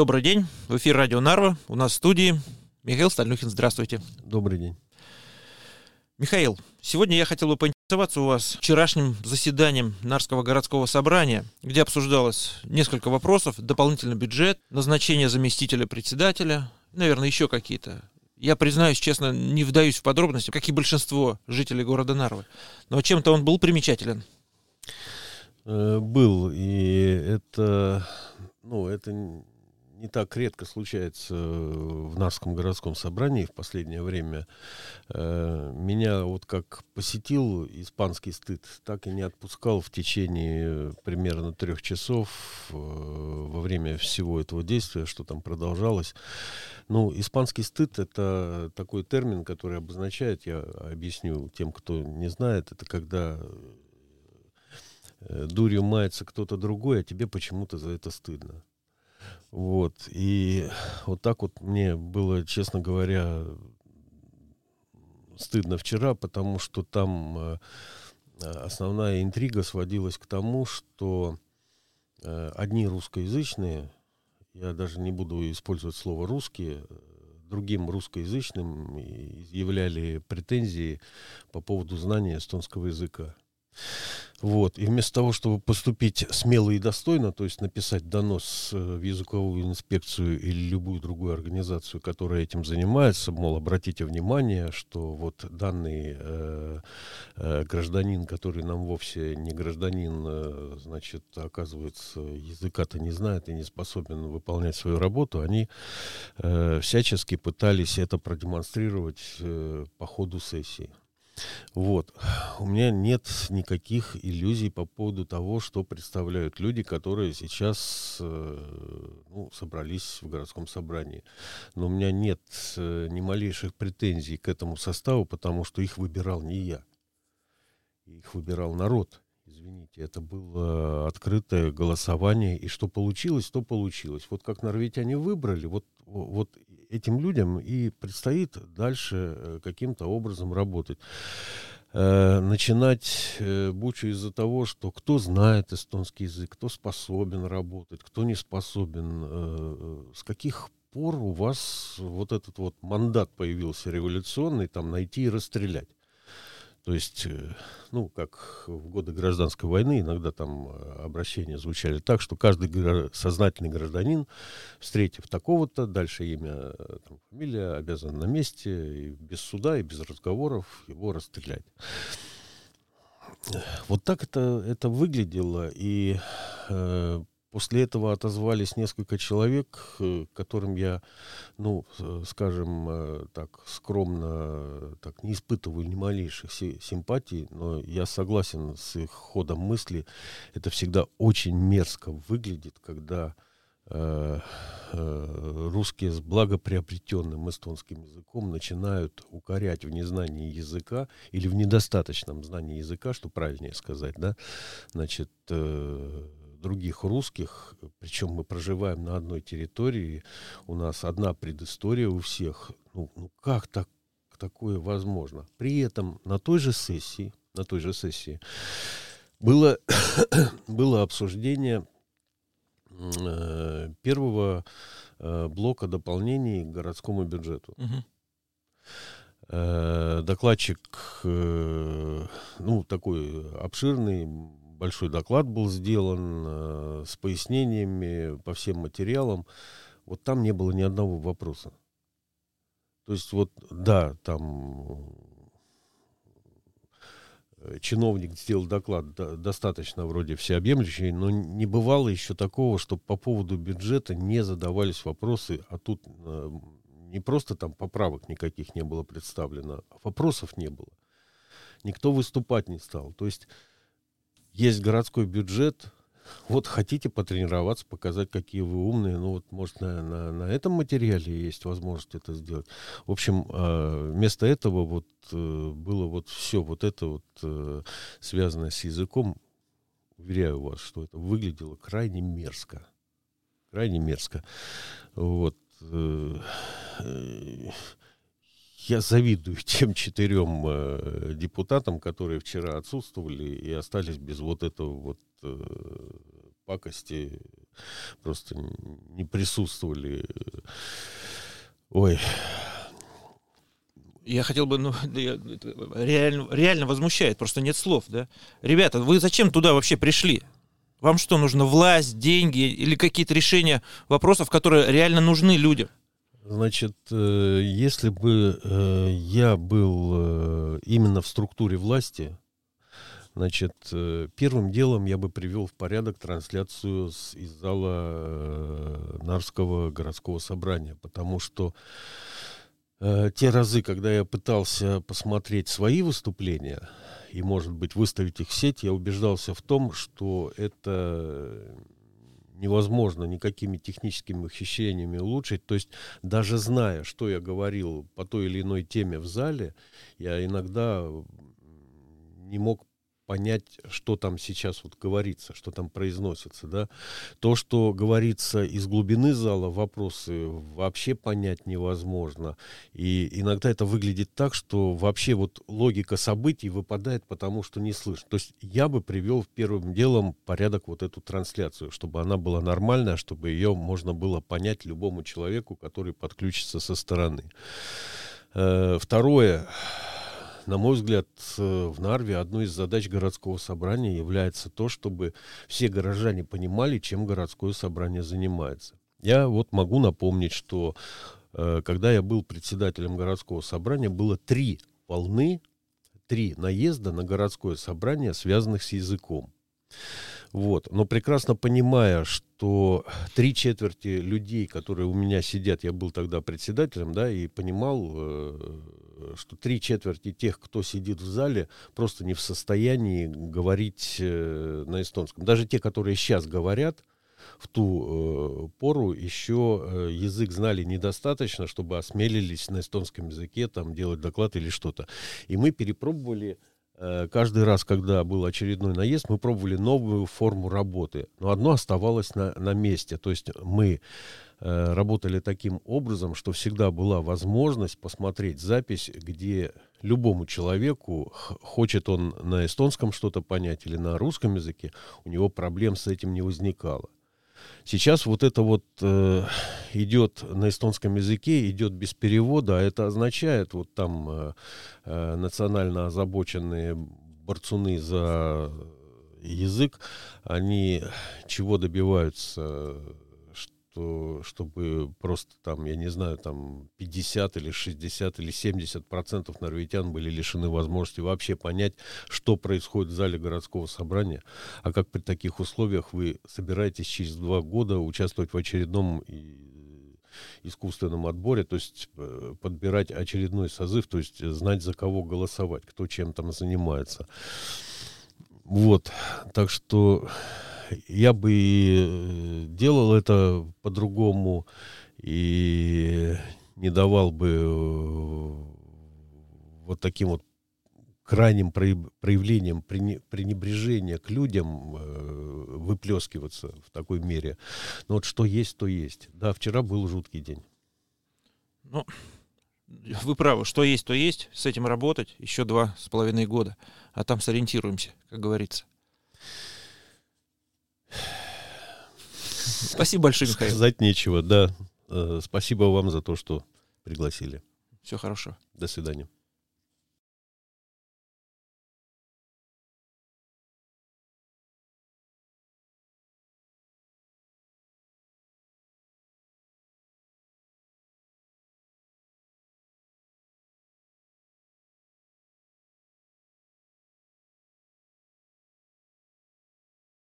Добрый день. В эфир радио Нарва. У нас в студии Михаил Стальнухин. Здравствуйте. Добрый день. Михаил, сегодня я хотел бы поинтересоваться у вас вчерашним заседанием Нарского городского собрания, где обсуждалось несколько вопросов, дополнительный бюджет, назначение заместителя председателя, наверное, еще какие-то. Я признаюсь честно, не вдаюсь в подробности, как и большинство жителей города Нарвы. Но чем-то он был примечателен. Э, был, и это, ну, это не так редко случается в Нарском городском собрании в последнее время. Э, меня вот как посетил испанский стыд, так и не отпускал в течение примерно трех часов э, во время всего этого действия, что там продолжалось. Ну, испанский стыд — это такой термин, который обозначает, я объясню тем, кто не знает, это когда э, дурью мается кто-то другой, а тебе почему-то за это стыдно. Вот. И вот так вот мне было, честно говоря, стыдно вчера, потому что там э, основная интрига сводилась к тому, что э, одни русскоязычные, я даже не буду использовать слово русские, другим русскоязычным изъявляли претензии по поводу знания эстонского языка. Вот. И вместо того, чтобы поступить смело и достойно, то есть написать донос э, в языковую инспекцию или любую другую организацию, которая этим занимается, мол, обратите внимание, что вот данный э, э, гражданин, который нам вовсе не гражданин, э, значит, оказывается, языка-то не знает и не способен выполнять свою работу, они э, всячески пытались это продемонстрировать э, по ходу сессии. Вот. У меня нет никаких иллюзий по поводу того, что представляют люди, которые сейчас э, ну, собрались в городском собрании. Но у меня нет э, ни малейших претензий к этому составу, потому что их выбирал не я. Их выбирал народ. Извините, это было открытое голосование, и что получилось, то получилось. Вот как норвитяне выбрали, вот, вот этим людям и предстоит дальше э, каким-то образом работать. Э, начинать э, бучу из-за того, что кто знает эстонский язык, кто способен работать, кто не способен, с каких пор у вас вот этот вот мандат появился революционный, там найти и расстрелять. То есть, э, ну, как в годы гражданской войны, иногда там э, обращения звучали так, что каждый сознательный гражданин, встретив такого-то, дальше имя, э, там, фамилия, обязан на месте, и без суда, и без разговоров его расстрелять. Вот так это, это выглядело, и э, После этого отозвались несколько человек, э, которым я, ну, скажем э, так, скромно так, не испытываю ни малейших симпатий, но я согласен с их ходом мысли. Это всегда очень мерзко выглядит, когда э, э, русские с благоприобретенным эстонским языком начинают укорять в незнании языка или в недостаточном знании языка, что правильнее сказать, да, значит, э, других русских, причем мы проживаем на одной территории, у нас одна предыстория у всех. Ну, ну как так, такое возможно? При этом на той же сессии, на той же сессии было, было обсуждение э, первого э, блока дополнений к городскому бюджету. Угу. Э, докладчик, э, ну, такой обширный, большой доклад был сделан э, с пояснениями по всем материалам. Вот там не было ни одного вопроса. То есть вот, да, там э, чиновник сделал доклад достаточно вроде всеобъемлющий, но не бывало еще такого, что по поводу бюджета не задавались вопросы, а тут э, не просто там поправок никаких не было представлено, а вопросов не было. Никто выступать не стал. То есть есть городской бюджет, вот хотите потренироваться, показать, какие вы умные, ну вот, может, на, на, на этом материале есть возможность это сделать. В общем, э, вместо этого вот э, было вот все вот это вот э, связанное с языком. Уверяю вас, что это выглядело крайне мерзко. Крайне мерзко. Вот я завидую тем четырем э, депутатам, которые вчера отсутствовали и остались без вот этого вот э, пакости просто не присутствовали. Ой, я хотел бы, ну, реально, реально возмущает, просто нет слов, да. Ребята, вы зачем туда вообще пришли? Вам что, нужно власть, деньги или какие-то решения вопросов, которые реально нужны людям? Значит, э, если бы э, я был э, именно в структуре власти, значит, первым делом я бы привел в порядок трансляцию из зала Нарского городского собрания, потому что те разы, когда я пытался посмотреть свои выступления и, может быть, выставить их в сеть, я убеждался в том, что это невозможно никакими техническими ухищрениями улучшить. То есть даже зная, что я говорил по той или иной теме в зале, я иногда не мог понять, что там сейчас вот говорится, что там произносится, да. То, что говорится из глубины зала, вопросы вообще понять невозможно. И иногда это выглядит так, что вообще вот логика событий выпадает, потому что не слышно. То есть я бы привел первым делом порядок вот эту трансляцию, чтобы она была нормальная, чтобы ее можно было понять любому человеку, который подключится со стороны. Э, второе на мой взгляд, э, в Нарве одной из задач городского собрания является то, чтобы все горожане понимали, чем городское собрание занимается. Я вот могу напомнить, что э, когда я был председателем городского собрания, было три волны, три наезда на городское собрание, связанных с языком. Вот. Но прекрасно понимая, что три четверти людей, которые у меня сидят, я был тогда председателем, да, и понимал, э, что три четверти тех, кто сидит в зале, просто не в состоянии говорить э, на эстонском. Даже те, которые сейчас говорят, в ту э, пору еще э, язык знали недостаточно, чтобы осмелились на эстонском языке там делать доклад или что-то. И мы перепробовали каждый раз, когда был очередной наезд, мы пробовали новую форму работы. Но одно оставалось на, на месте. То есть мы э, работали таким образом, что всегда была возможность посмотреть запись, где любому человеку, хочет он на эстонском что-то понять или на русском языке, у него проблем с этим не возникало. Сейчас вот это вот э, идет на эстонском языке, идет без перевода, а это означает, вот там э, э, национально озабоченные борцуны за язык, они чего добиваются? Что, чтобы просто там, я не знаю, там 50 или 60 или 70 процентов норвегитян были лишены возможности вообще понять, что происходит в зале городского собрания, а как при таких условиях вы собираетесь через два года участвовать в очередном искусственном отборе, то есть э, подбирать очередной созыв, то есть знать, за кого голосовать, кто чем там занимается. Вот, так что я бы э, делал это по-другому и не давал бы э, вот таким вот крайним проявлением пренебрежения к людям э, выплескиваться в такой мере. Но вот что есть, то есть. Да, вчера был жуткий день. Ну, вы правы, что есть, то есть. С этим работать еще два с половиной года. А там сориентируемся, как говорится. Спасибо большое, Михаил. Сказать нечего, да. Э, спасибо вам за то, что пригласили. Все хорошо. До свидания.